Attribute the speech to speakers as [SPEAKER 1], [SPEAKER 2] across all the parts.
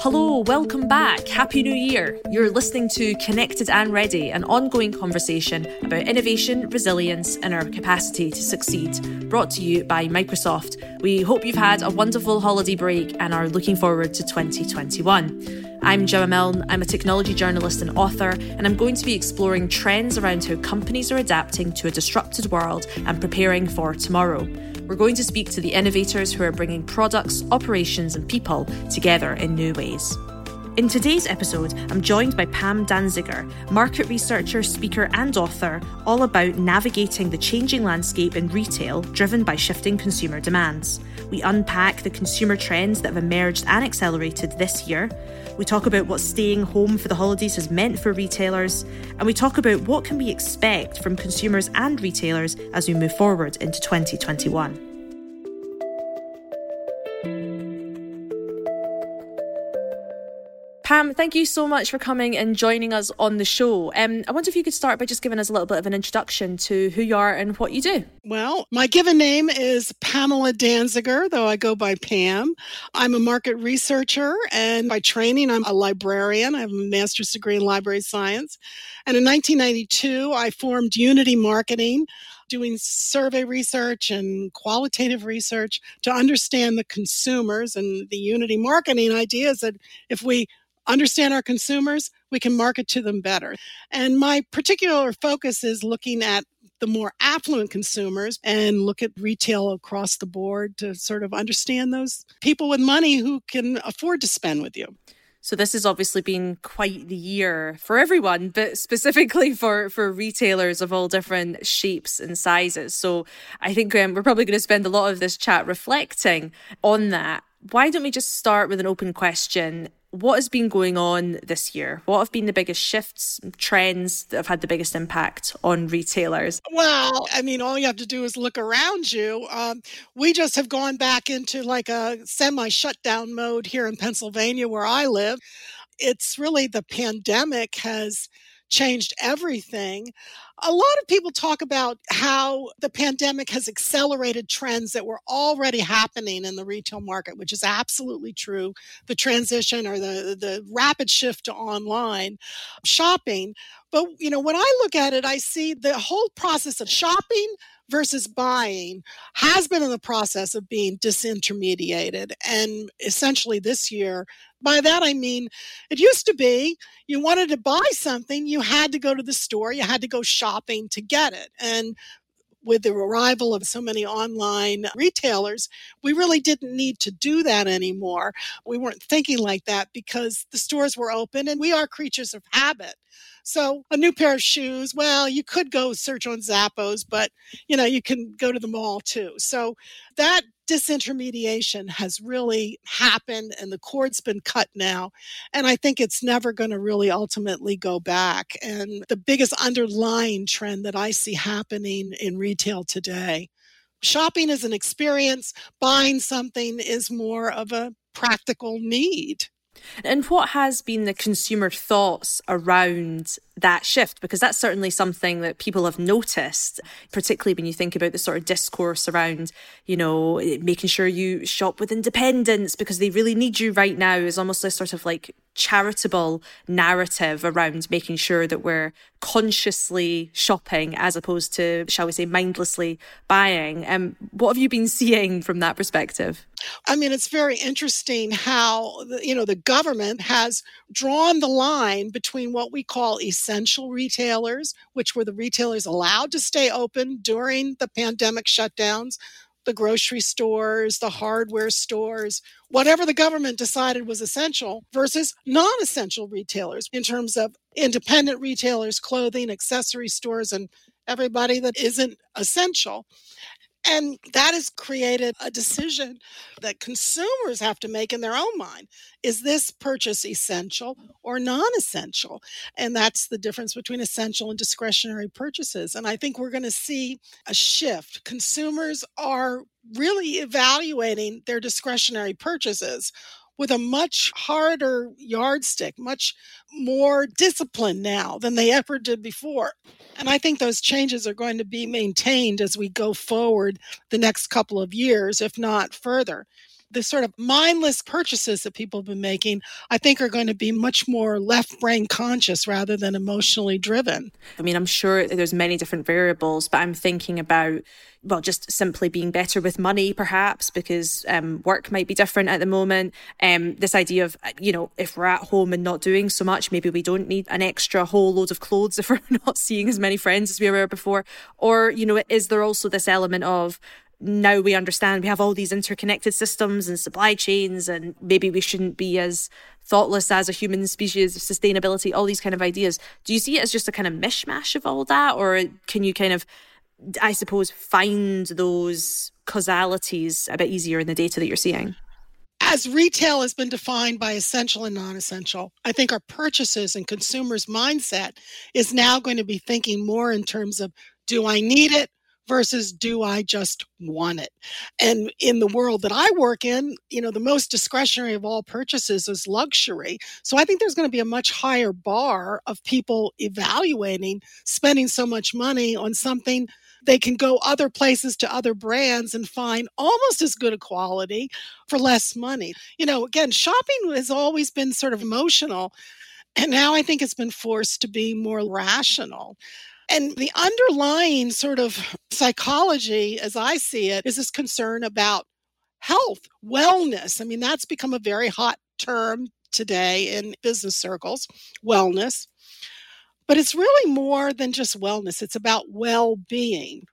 [SPEAKER 1] Hello, welcome back. Happy New Year. You're listening to Connected and Ready, an ongoing conversation about innovation, resilience, and our capacity to succeed, brought to you by Microsoft. We hope you've had a wonderful holiday break and are looking forward to 2021. I'm Gemma Milne, I'm a technology journalist and author, and I'm going to be exploring trends around how companies are adapting to a disrupted world and preparing for tomorrow. We're going to speak to the innovators who are bringing products, operations, and people together in new ways. In today's episode, I'm joined by Pam Danziger, market researcher, speaker, and author, all about navigating the changing landscape in retail driven by shifting consumer demands. We unpack the consumer trends that have emerged and accelerated this year. We talk about what staying home for the holidays has meant for retailers, and we talk about what can we expect from consumers and retailers as we move forward into 2021. Pam, thank you so much for coming and joining us on the show. Um, I wonder if you could start by just giving us a little bit of an introduction to who you are and what you do.
[SPEAKER 2] Well, my given name is Pamela Danziger, though I go by Pam. I'm a market researcher, and by training, I'm a librarian. I have a master's degree in library science. And in 1992, I formed Unity Marketing doing survey research and qualitative research to understand the consumers and the unity marketing idea is that if we understand our consumers, we can market to them better. And my particular focus is looking at the more affluent consumers and look at retail across the board to sort of understand those people with money who can afford to spend with you.
[SPEAKER 1] So this has obviously been quite the year for everyone, but specifically for for retailers of all different shapes and sizes. So I think um, we're probably going to spend a lot of this chat reflecting on that. Why don't we just start with an open question? What has been going on this year? What have been the biggest shifts, trends that have had the biggest impact on retailers?
[SPEAKER 2] Well, I mean, all you have to do is look around you. Um, we just have gone back into like a semi shutdown mode here in Pennsylvania, where I live. It's really the pandemic has changed everything. A lot of people talk about how the pandemic has accelerated trends that were already happening in the retail market, which is absolutely true. The transition or the, the rapid shift to online shopping. But, you know, when I look at it, I see the whole process of shopping versus buying has been in the process of being disintermediated. And essentially this year, by that I mean it used to be you wanted to buy something, you had to go to the store, you had to go shopping to get it. And with the arrival of so many online retailers, we really didn't need to do that anymore. We weren't thinking like that because the stores were open and we are creatures of habit. So a new pair of shoes, well, you could go search on Zappos, but you know, you can go to the mall too. So that disintermediation has really happened and the cord's been cut now. And I think it's never going to really ultimately go back. And the biggest underlying trend that I see happening in retail today shopping is an experience, buying something is more of a practical need.
[SPEAKER 1] And what has been the consumer thoughts around that shift? Because that's certainly something that people have noticed, particularly when you think about the sort of discourse around, you know, making sure you shop with independents because they really need you right now is almost a sort of like charitable narrative around making sure that we're consciously shopping as opposed to, shall we say, mindlessly buying. Um, what have you been seeing from that perspective?
[SPEAKER 2] I mean, it's very interesting how, you know, the government has drawn the line between what we call essential retailers, which were the retailers allowed to stay open during the pandemic shutdowns, the grocery stores, the hardware stores, whatever the government decided was essential versus non essential retailers in terms of independent retailers, clothing, accessory stores, and everybody that isn't essential. And that has created a decision that consumers have to make in their own mind. Is this purchase essential or non essential? And that's the difference between essential and discretionary purchases. And I think we're going to see a shift. Consumers are really evaluating their discretionary purchases with a much harder yardstick, much more discipline now than they ever did before. And I think those changes are going to be maintained as we go forward the next couple of years, if not further. The sort of mindless purchases that people have been making, I think are going to be much more left brain conscious rather than emotionally driven.
[SPEAKER 1] I mean, I'm sure there's many different variables, but I'm thinking about well, just simply being better with money, perhaps, because um, work might be different at the moment. Um, this idea of, you know, if we're at home and not doing so much, maybe we don't need an extra whole load of clothes if we're not seeing as many friends as we were before. Or, you know, is there also this element of, now we understand we have all these interconnected systems and supply chains, and maybe we shouldn't be as thoughtless as a human species, of sustainability, all these kind of ideas. Do you see it as just a kind of mishmash of all that, or can you kind of, I suppose, find those causalities a bit easier in the data that you're seeing?
[SPEAKER 2] As retail has been defined by essential and non essential, I think our purchases and consumers' mindset is now going to be thinking more in terms of do I need it? Versus do I just want it? And in the world that I work in, you know, the most discretionary of all purchases is luxury. So I think there's going to be a much higher bar of people evaluating spending so much money on something they can go other places to other brands and find almost as good a quality for less money. You know, again, shopping has always been sort of emotional. And now I think it's been forced to be more rational. And the underlying sort of psychology, as I see it, is this concern about health, wellness. I mean, that's become a very hot term today in business circles wellness. But it's really more than just wellness, it's about well being.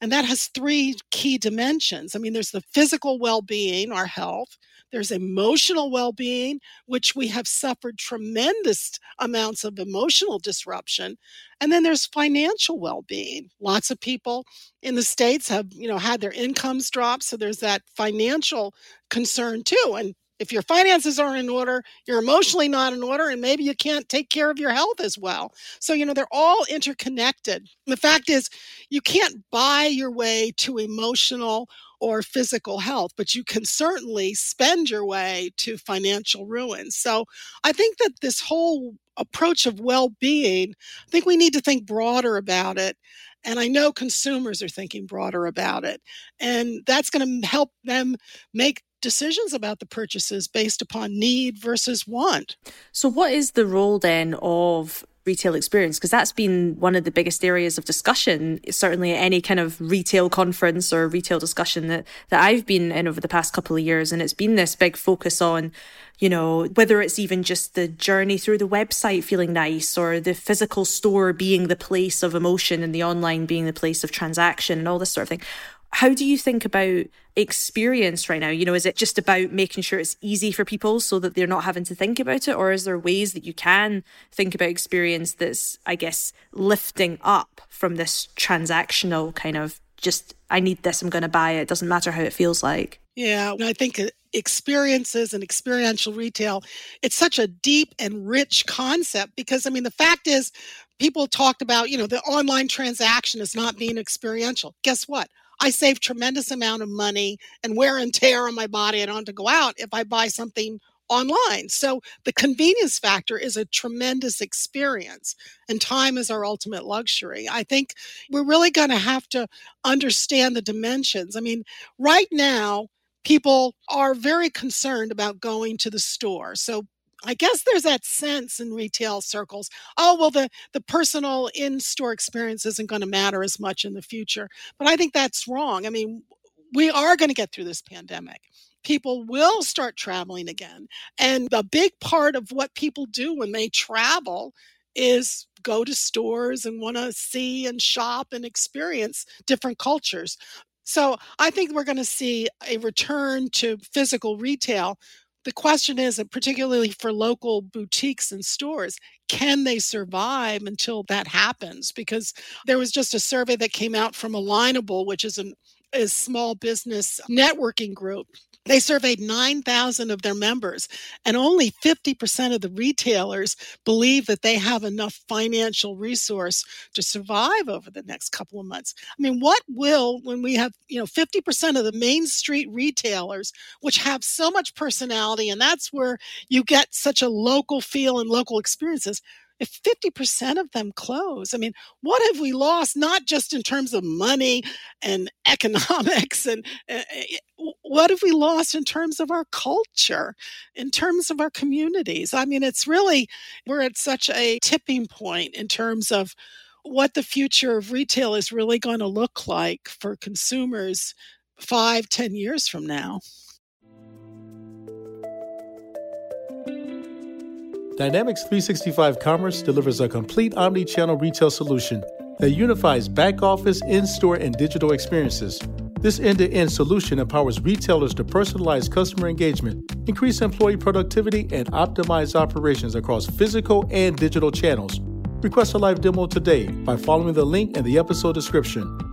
[SPEAKER 2] And that has three key dimensions. I mean, there's the physical well being, our health, there's emotional well being, which we have suffered tremendous amounts of emotional disruption. And then there's financial well being. Lots of people in the States have, you know, had their incomes drop. So there's that financial concern too. And if your finances aren't in order, you're mm-hmm. emotionally not in order, and maybe you can't take care of your health as well. So, you know, they're all interconnected. The fact is, you can't buy your way to emotional or physical health, but you can certainly spend your way to financial ruin. So, I think that this whole approach of well being, I think we need to think broader about it. And I know consumers are thinking broader about it. And that's going to help them make decisions about the purchases based upon need versus want.
[SPEAKER 1] So, what is the role then of retail experience? Because that's been one of the biggest areas of discussion, certainly at any kind of retail conference or retail discussion that, that I've been in over the past couple of years. And it's been this big focus on, you know, whether it's even just the journey through the website feeling nice or the physical store being the place of emotion and the online being the place of transaction and all this sort of thing how do you think about experience right now? You know, is it just about making sure it's easy for people so that they're not having to think about it? Or is there ways that you can think about experience that's, I guess, lifting up from this transactional kind of just, I need this, I'm going to buy it, doesn't matter how it feels like?
[SPEAKER 2] Yeah, I think uh, experiences and experiential retail, it's such a deep and rich concept because, I mean, the fact is, people talked about, you know, the online transaction is not being experiential. Guess what? I save tremendous amount of money and wear and tear on my body. I don't have to go out if I buy something online. So the convenience factor is a tremendous experience, and time is our ultimate luxury. I think we're really going to have to understand the dimensions. I mean, right now, people are very concerned about going to the store. So I guess there's that sense in retail circles. Oh, well, the, the personal in store experience isn't going to matter as much in the future. But I think that's wrong. I mean, we are going to get through this pandemic. People will start traveling again. And a big part of what people do when they travel is go to stores and want to see and shop and experience different cultures. So I think we're going to see a return to physical retail the question is, particularly for local boutiques and stores, can they survive until that happens? Because there was just a survey that came out from Alignable, which is a small business networking group they surveyed 9,000 of their members, and only 50% of the retailers believe that they have enough financial resource to survive over the next couple of months. I mean, what will, when we have, you know, 50% of the main street retailers, which have so much personality, and that's where you get such a local feel and local experiences, if 50% of them close, I mean, what have we lost, not just in terms of money and economics, and uh, what have we lost in terms of our culture, in terms of our communities? I mean, it's really, we're at such a tipping point in terms of what the future of retail is really going to look like for consumers five, ten years from now.
[SPEAKER 3] Dynamics 365 Commerce delivers a complete omni channel retail solution that unifies back office, in store, and digital experiences. This end to end solution empowers retailers to personalize customer engagement, increase employee productivity, and optimize operations across physical and digital channels. Request a live demo today by following the link in the episode description.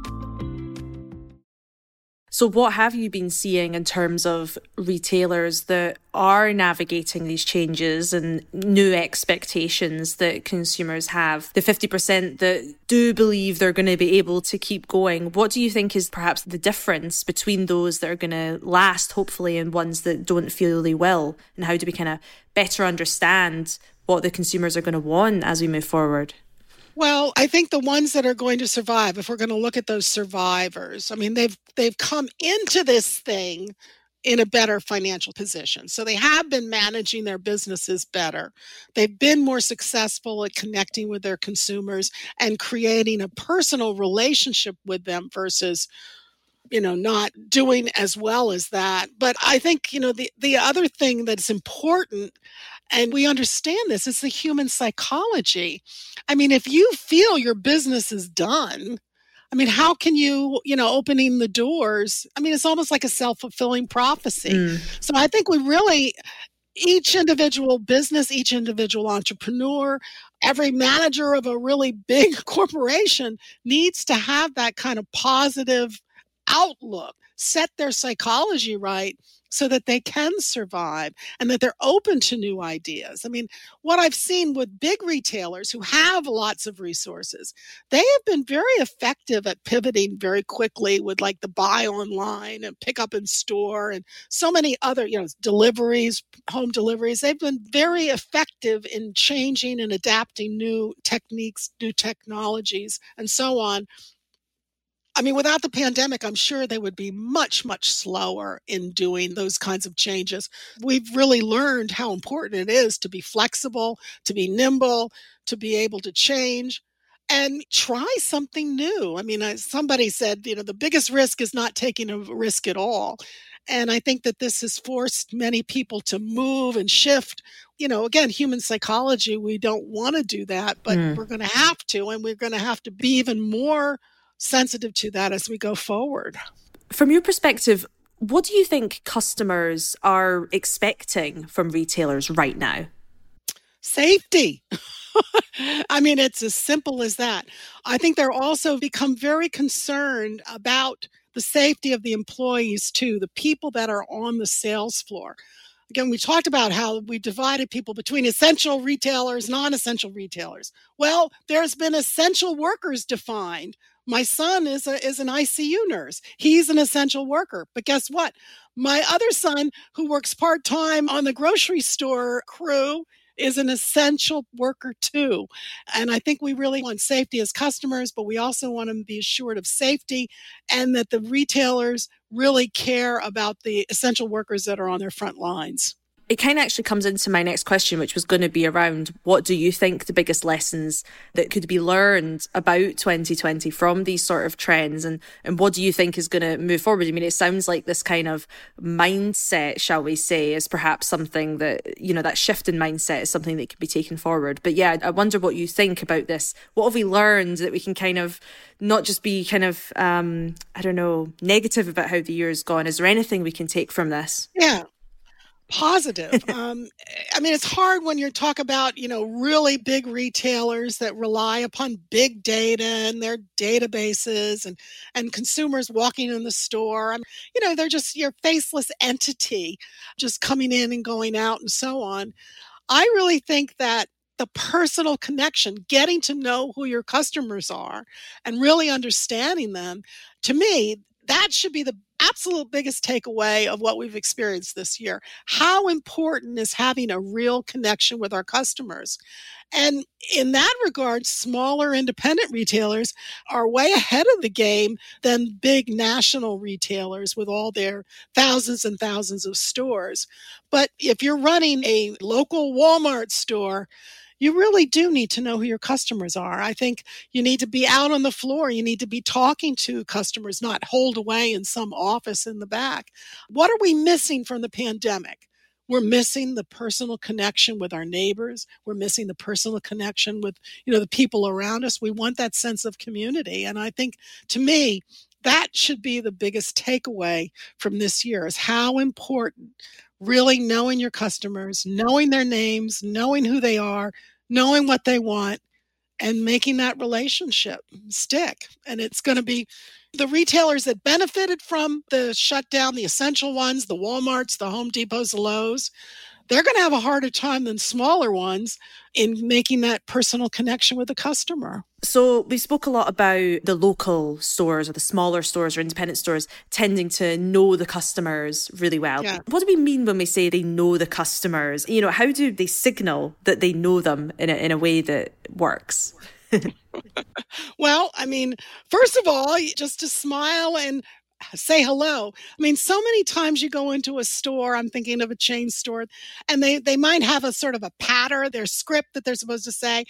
[SPEAKER 1] So, what have you been seeing in terms of retailers that are navigating these changes and new expectations that consumers have? The 50% that do believe they're going to be able to keep going, what do you think is perhaps the difference between those that are going to last, hopefully, and ones that don't feel they will? And how do we kind of better understand what the consumers are going to want as we move forward?
[SPEAKER 2] Well, I think the ones that are going to survive, if we're going to look at those survivors, I mean, they've they've come into this thing in a better financial position. So they have been managing their businesses better. They've been more successful at connecting with their consumers and creating a personal relationship with them versus you know not doing as well as that but i think you know the the other thing that's important and we understand this. It's the human psychology. I mean, if you feel your business is done, I mean, how can you, you know, opening the doors? I mean, it's almost like a self fulfilling prophecy. Mm. So I think we really, each individual business, each individual entrepreneur, every manager of a really big corporation needs to have that kind of positive outlook, set their psychology right so that they can survive and that they're open to new ideas. I mean, what I've seen with big retailers who have lots of resources, they have been very effective at pivoting very quickly with like the buy online and pick up in store and so many other, you know, deliveries, home deliveries. They've been very effective in changing and adapting new techniques, new technologies, and so on I mean, without the pandemic, I'm sure they would be much, much slower in doing those kinds of changes. We've really learned how important it is to be flexible, to be nimble, to be able to change and try something new. I mean, somebody said, you know, the biggest risk is not taking a risk at all. And I think that this has forced many people to move and shift. You know, again, human psychology, we don't want to do that, but mm. we're going to have to. And we're going to have to be even more sensitive to that as we go forward.
[SPEAKER 1] From your perspective, what do you think customers are expecting from retailers right now?
[SPEAKER 2] Safety. I mean, it's as simple as that. I think they're also become very concerned about the safety of the employees too, the people that are on the sales floor. Again, we talked about how we divided people between essential retailers, non essential retailers. Well, there's been essential workers defined my son is a, is an ICU nurse. He's an essential worker. But guess what? My other son, who works part time on the grocery store crew, is an essential worker too. And I think we really want safety as customers, but we also want to be assured of safety and that the retailers really care about the essential workers that are on their front lines
[SPEAKER 1] it kind of actually comes into my next question, which was going to be around what do you think the biggest lessons that could be learned about 2020 from these sort of trends and, and what do you think is going to move forward? I mean, it sounds like this kind of mindset, shall we say, is perhaps something that, you know, that shift in mindset is something that could be taken forward. But yeah, I wonder what you think about this. What have we learned that we can kind of not just be kind of, um, I don't know, negative about how the year's gone? Is there anything we can take from this?
[SPEAKER 2] Yeah positive. um, I mean, it's hard when you talk about, you know, really big retailers that rely upon big data and their databases and, and consumers walking in the store. I mean, you know, they're just your faceless entity just coming in and going out and so on. I really think that the personal connection, getting to know who your customers are and really understanding them, to me, that should be the absolute biggest takeaway of what we've experienced this year. How important is having a real connection with our customers? And in that regard, smaller independent retailers are way ahead of the game than big national retailers with all their thousands and thousands of stores. But if you're running a local Walmart store, you really do need to know who your customers are. I think you need to be out on the floor. You need to be talking to customers, not hold away in some office in the back. What are we missing from the pandemic? We're missing the personal connection with our neighbors. We're missing the personal connection with, you know, the people around us. We want that sense of community. And I think to me, that should be the biggest takeaway from this year is how important really knowing your customers, knowing their names, knowing who they are, knowing what they want, and making that relationship stick. And it's going to be the retailers that benefited from the shutdown, the essential ones, the Walmarts, the Home Depots, the Lowe's, they're going to have a harder time than smaller ones in making that personal connection with the customer.
[SPEAKER 1] So, we spoke a lot about the local stores or the smaller stores or independent stores tending to know the customers really well. Yeah. What do we mean when we say they know the customers? You know, how do they signal that they know them in a, in a way that works?
[SPEAKER 2] well, I mean, first of all, just to smile and say hello. I mean, so many times you go into a store, I'm thinking of a chain store, and they, they might have a sort of a patter, their script that they're supposed to say,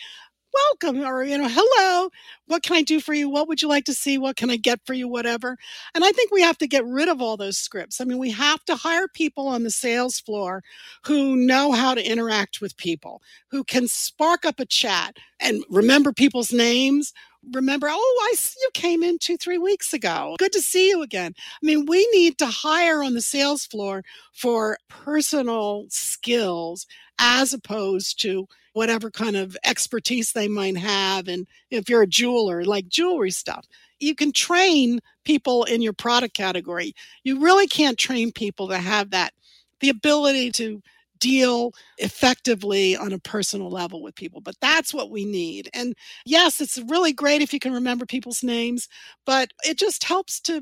[SPEAKER 2] welcome or you know hello what can i do for you? What would you like to see? What can i get for you? whatever. And i think we have to get rid of all those scripts. I mean we have to hire people on the sales floor who know how to interact with people who can spark up a chat and remember people's names remember, oh, I you came in two, three weeks ago. Good to see you again. I mean, we need to hire on the sales floor for personal skills as opposed to whatever kind of expertise they might have. And if you're a jeweler, like jewelry stuff, you can train people in your product category. You really can't train people to have that, the ability to deal effectively on a personal level with people. But that's what we need. And yes, it's really great if you can remember people's names, but it just helps to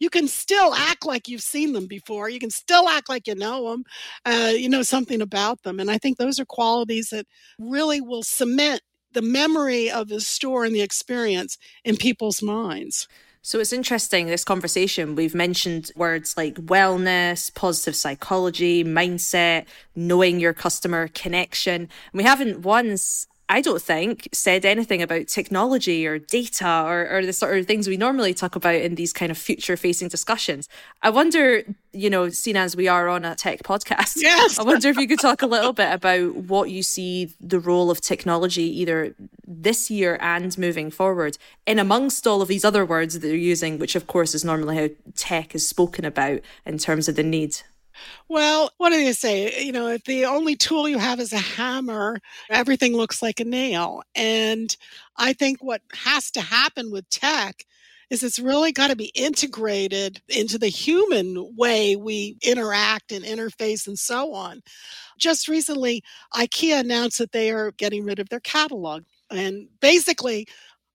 [SPEAKER 2] you can still act like you've seen them before. You can still act like you know them, uh, you know something about them. And I think those are qualities that really will cement the memory of the store and the experience in people's minds.
[SPEAKER 1] So it's interesting, this conversation. We've mentioned words like wellness, positive psychology, mindset, knowing your customer, connection. And we haven't once I don't think, said anything about technology or data or, or the sort of things we normally talk about in these kind of future facing discussions. I wonder, you know, seeing as we are on a tech podcast,
[SPEAKER 2] yes.
[SPEAKER 1] I wonder if you could talk a little bit about what you see the role of technology either this year and moving forward in amongst all of these other words that they're using, which of course is normally how tech is spoken about in terms of the need.
[SPEAKER 2] Well, what do they say? You know, if the only tool you have is a hammer, everything looks like a nail. And I think what has to happen with tech is it's really got to be integrated into the human way we interact and interface and so on. Just recently, IKEA announced that they are getting rid of their catalog. And basically,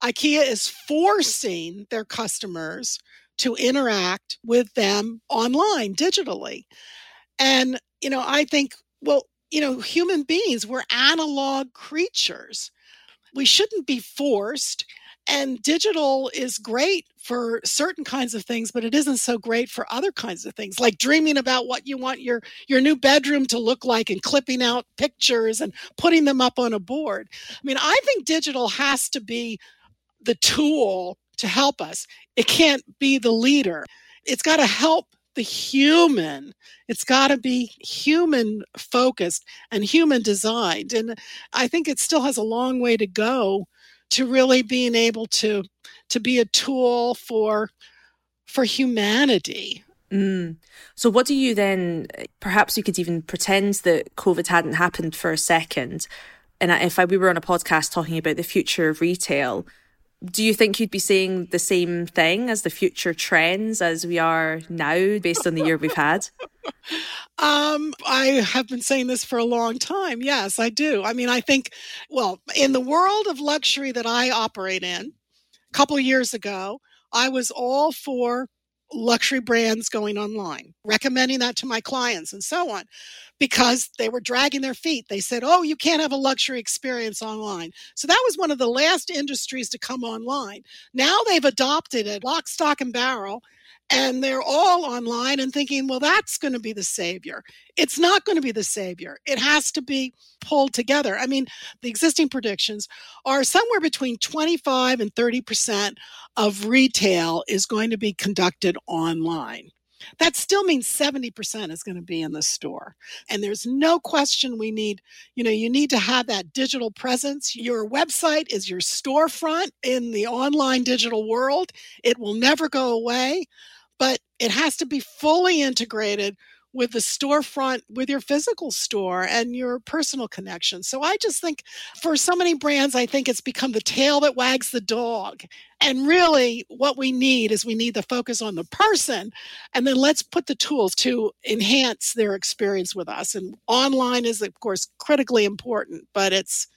[SPEAKER 2] IKEA is forcing their customers to interact with them online digitally. And, you know, I think, well, you know, human beings, we're analog creatures. We shouldn't be forced. And digital is great for certain kinds of things, but it isn't so great for other kinds of things, like dreaming about what you want your, your new bedroom to look like and clipping out pictures and putting them up on a board. I mean, I think digital has to be the tool to help us. It can't be the leader. It's got to help the human. It's got to be human focused and human designed. And I think it still has a long way to go to really being able to to be a tool for for humanity.
[SPEAKER 1] Mm. So, what do you then? Perhaps you could even pretend that COVID hadn't happened for a second, and if I, we were on a podcast talking about the future of retail, do you think you'd be saying the same thing as the future trends as we are now based on the year we've had?
[SPEAKER 2] Um, I have been saying this for a long time. Yes, I do. I mean, I think, well, in the world of luxury that I operate in, a couple years ago, I was all for luxury brands going online, recommending that to my clients and so on, because they were dragging their feet. They said, Oh, you can't have a luxury experience online. So that was one of the last industries to come online. Now they've adopted it lock, stock, and barrel and they're all online and thinking, well, that's going to be the savior. It's not going to be the savior. It has to be pulled together. I mean, the existing predictions are somewhere between 25 and 30% of retail is going to be conducted online. That still means 70% is going to be in the store. And there's no question we need, you know, you need to have that digital presence. Your website is your storefront in the online digital world. It will never go away but it has to be fully integrated with the storefront, with your physical store and your personal connection. So I just think for so many brands, I think it's become the tail that wags the dog. And really, what we need is we need the focus on the person, and then let's put the tools to enhance their experience with us. And online is, of course, critically important, but it's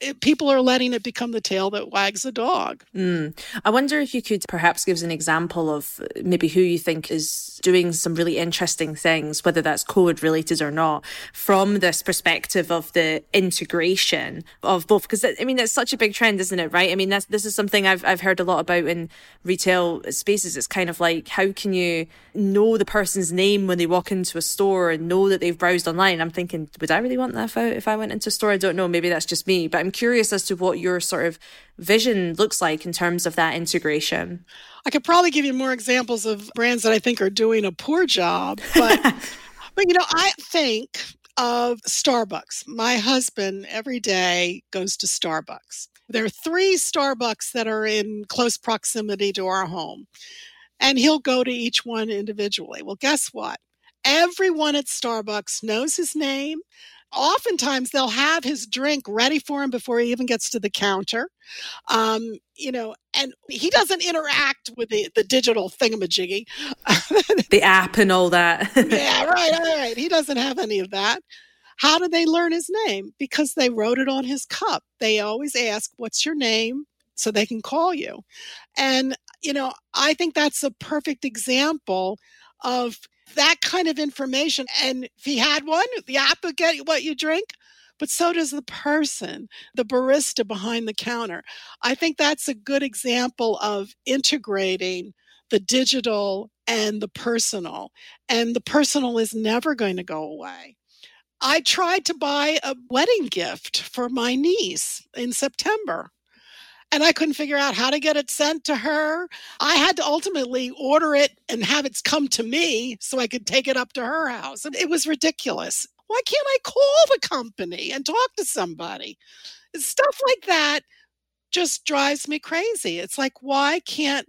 [SPEAKER 2] it, people are letting it become the tail that wags the dog.
[SPEAKER 1] Mm. I wonder if you could perhaps give us an example of maybe who you think is doing some really interesting things, whether that's COVID related or not, from this perspective of the integration of both. Because I mean, it's such a big trend, isn't it? Right? I mean, this is something I've I've heard a lot about in retail spaces. It's kind of like how can you know the person's name when they walk into a store and know that they've browsed online? I'm thinking, would I really want that if I, if I went into a store? I don't know. Maybe that's just me, but I'm curious as to what your sort of vision looks like in terms of that integration.
[SPEAKER 2] I could probably give you more examples of brands that I think are doing a poor job, but but you know, I think of Starbucks. My husband every day goes to Starbucks. There are three Starbucks that are in close proximity to our home, and he'll go to each one individually. Well, guess what? Everyone at Starbucks knows his name oftentimes they'll have his drink ready for him before he even gets to the counter. Um, you know, and he doesn't interact with the, the digital thingamajiggy.
[SPEAKER 1] the app and all that.
[SPEAKER 2] yeah, right, all right. He doesn't have any of that. How did they learn his name? Because they wrote it on his cup. They always ask, What's your name? so they can call you. And, you know, I think that's a perfect example of that kind of information. And if he had one, the app would get what you drink, but so does the person, the barista behind the counter. I think that's a good example of integrating the digital and the personal. And the personal is never going to go away. I tried to buy a wedding gift for my niece in September and I couldn't figure out how to get it sent to her. I had to ultimately order it and have it come to me so I could take it up to her house. And it was ridiculous. Why can't I call the company and talk to somebody? Stuff like that just drives me crazy. It's like, why can't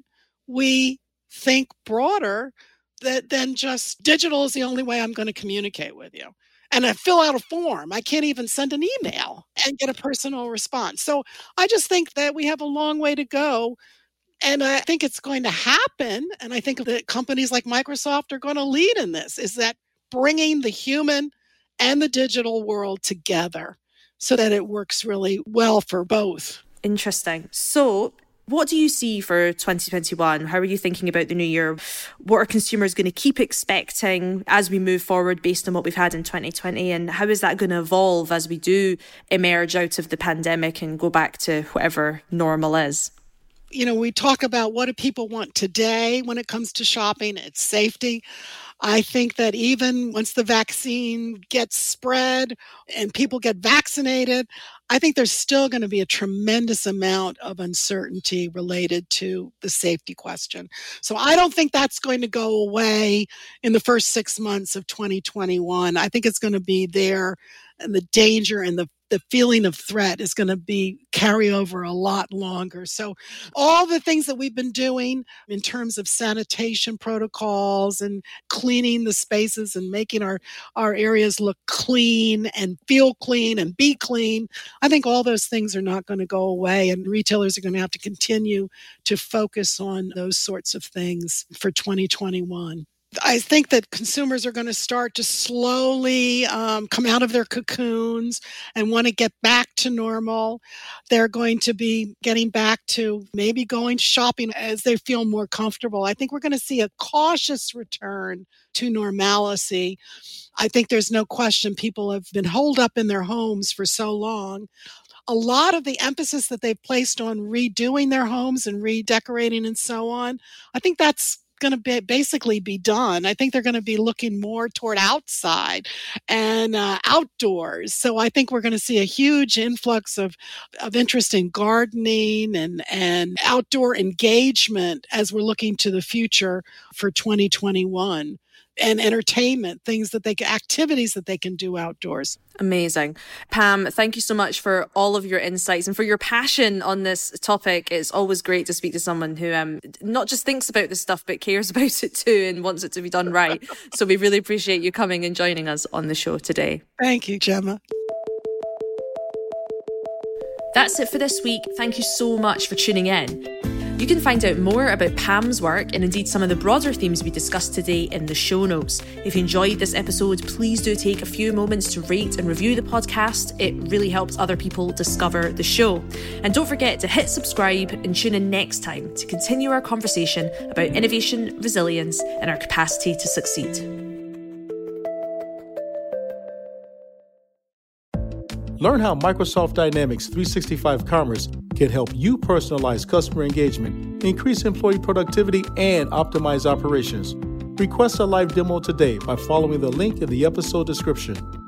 [SPEAKER 2] we think broader that, than just digital is the only way I'm going to communicate with you? And I fill out a form. I can't even send an email and get a personal response. So I just think that we have a long way to go. And I think it's going to happen. And I think that companies like Microsoft are going to lead in this is that bringing the human and the digital world together so that it works really well for both.
[SPEAKER 1] Interesting. So, what do you see for 2021? How are you thinking about the new year? What are consumers going to keep expecting as we move forward based on what we've had in 2020? And how is that going to evolve as we do emerge out of the pandemic and go back to whatever normal is?
[SPEAKER 2] You know, we talk about what do people want today when it comes to shopping? It's safety. I think that even once the vaccine gets spread and people get vaccinated, I think there's still going to be a tremendous amount of uncertainty related to the safety question. So I don't think that's going to go away in the first six months of 2021. I think it's going to be there and the danger and the the feeling of threat is going to be carry over a lot longer. So all the things that we've been doing in terms of sanitation protocols and cleaning the spaces and making our, our areas look clean and feel clean and be clean, I think all those things are not going to go away and retailers are going to have to continue to focus on those sorts of things for 2021. I think that consumers are going to start to slowly um, come out of their cocoons and want to get back to normal. They're going to be getting back to maybe going shopping as they feel more comfortable. I think we're going to see a cautious return to normalcy. I think there's no question people have been holed up in their homes for so long a lot of the emphasis that they've placed on redoing their homes and redecorating and so on, I think that's going to be basically be done. I think they're going to be looking more toward outside and uh, outdoors. So I think we're going to see a huge influx of of interest in gardening and and outdoor engagement as we're looking to the future for 2021 and entertainment, things that they can, activities that they can do outdoors.
[SPEAKER 1] Amazing. Pam, thank you so much for all of your insights and for your passion on this topic. It's always great to speak to someone who um, not just thinks about this stuff, but cares about it too and wants it to be done right. so we really appreciate you coming and joining us on the show today.
[SPEAKER 2] Thank you, Gemma.
[SPEAKER 1] That's it for this week. Thank you so much for tuning in. You can find out more about Pam's work and indeed some of the broader themes we discussed today in the show notes. If you enjoyed this episode, please do take a few moments to rate and review the podcast. It really helps other people discover the show. And don't forget to hit subscribe and tune in next time to continue our conversation about innovation, resilience, and our capacity to succeed.
[SPEAKER 3] Learn how Microsoft Dynamics 365 Commerce can help you personalize customer engagement, increase employee productivity, and optimize operations. Request a live demo today by following the link in the episode description.